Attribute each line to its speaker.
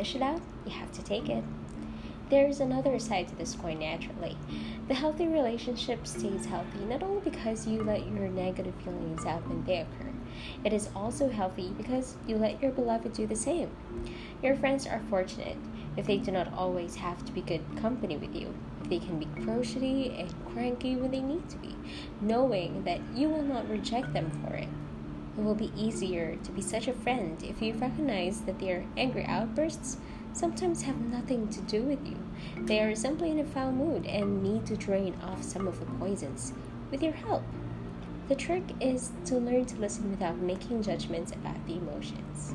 Speaker 1: dish it out, you have to take it. There is another side to this coin naturally. The healthy relationship stays healthy not only because you let your negative feelings out when they occur, it is also healthy because you let your beloved do the same. Your friends are fortunate if they do not always have to be good company with you, if they can be crotchety and cranky when they need to be, knowing that you will not reject them for it. It will be easier to be such a friend if you recognize that their angry outbursts sometimes have nothing to do with you. They are simply in a foul mood and need to drain off some of the poisons with your help. The trick is to learn to listen without making judgments about the emotions.